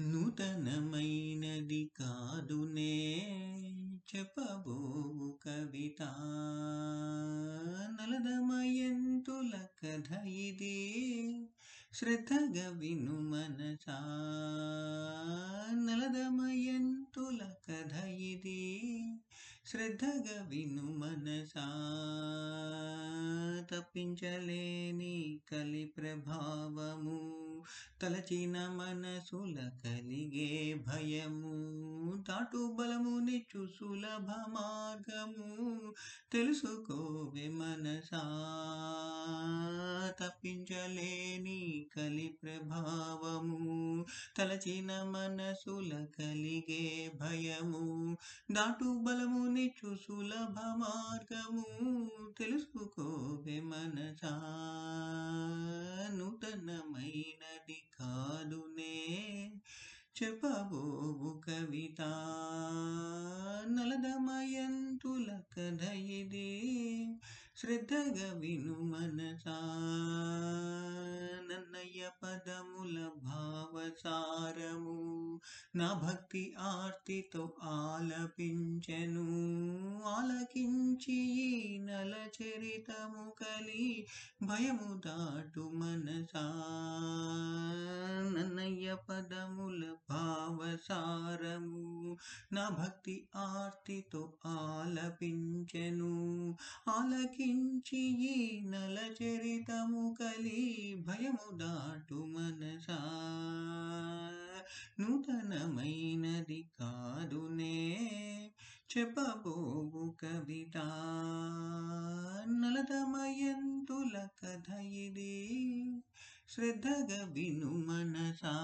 నూతనమైనది కాదునే చెప్పబోవు కవిత. నలదమయంతుల కథ ఇది శ్రద్ధగా విను మనసా. నలదమయంతుల కథ ఇది శ్రద్ధగా విను మనసా. తప్పించలేని కలి ప్రభావము తలచిన మనసుల కలిగే భయము తాటు బలము నిచ్చు సులభ మార్గము తెలుసుకోవే మనసా. తప్పించలేని కలి ప్రభావము తలచిన మనసుల కలిగే భయము దాటు బలము నిచ్చు సులభ మార్గము తెలుసుకోవే మనసా. చెప్పబోవు కవిత నలదమయంతుల కథ ఇది శ్రద్ధగా విను మనస నన్నయ్య పదముల భావసారము. నా భక్తి ఆర్తితో ఆలపించెను ఆలకించి నల చరితము కలి భయము దాటు మనసా. నన్నయ్య పదముల భావసారము నా భక్తి ఆర్తితో ఆలపించెను. ఆలకించి ఈ నల చరితము కలి భయము దాటు మనసా. నూతనమై చెప్పబోవు కవిత నలదమయంతుల కథ ఇది. శ్రద్ధగా విను మనసా.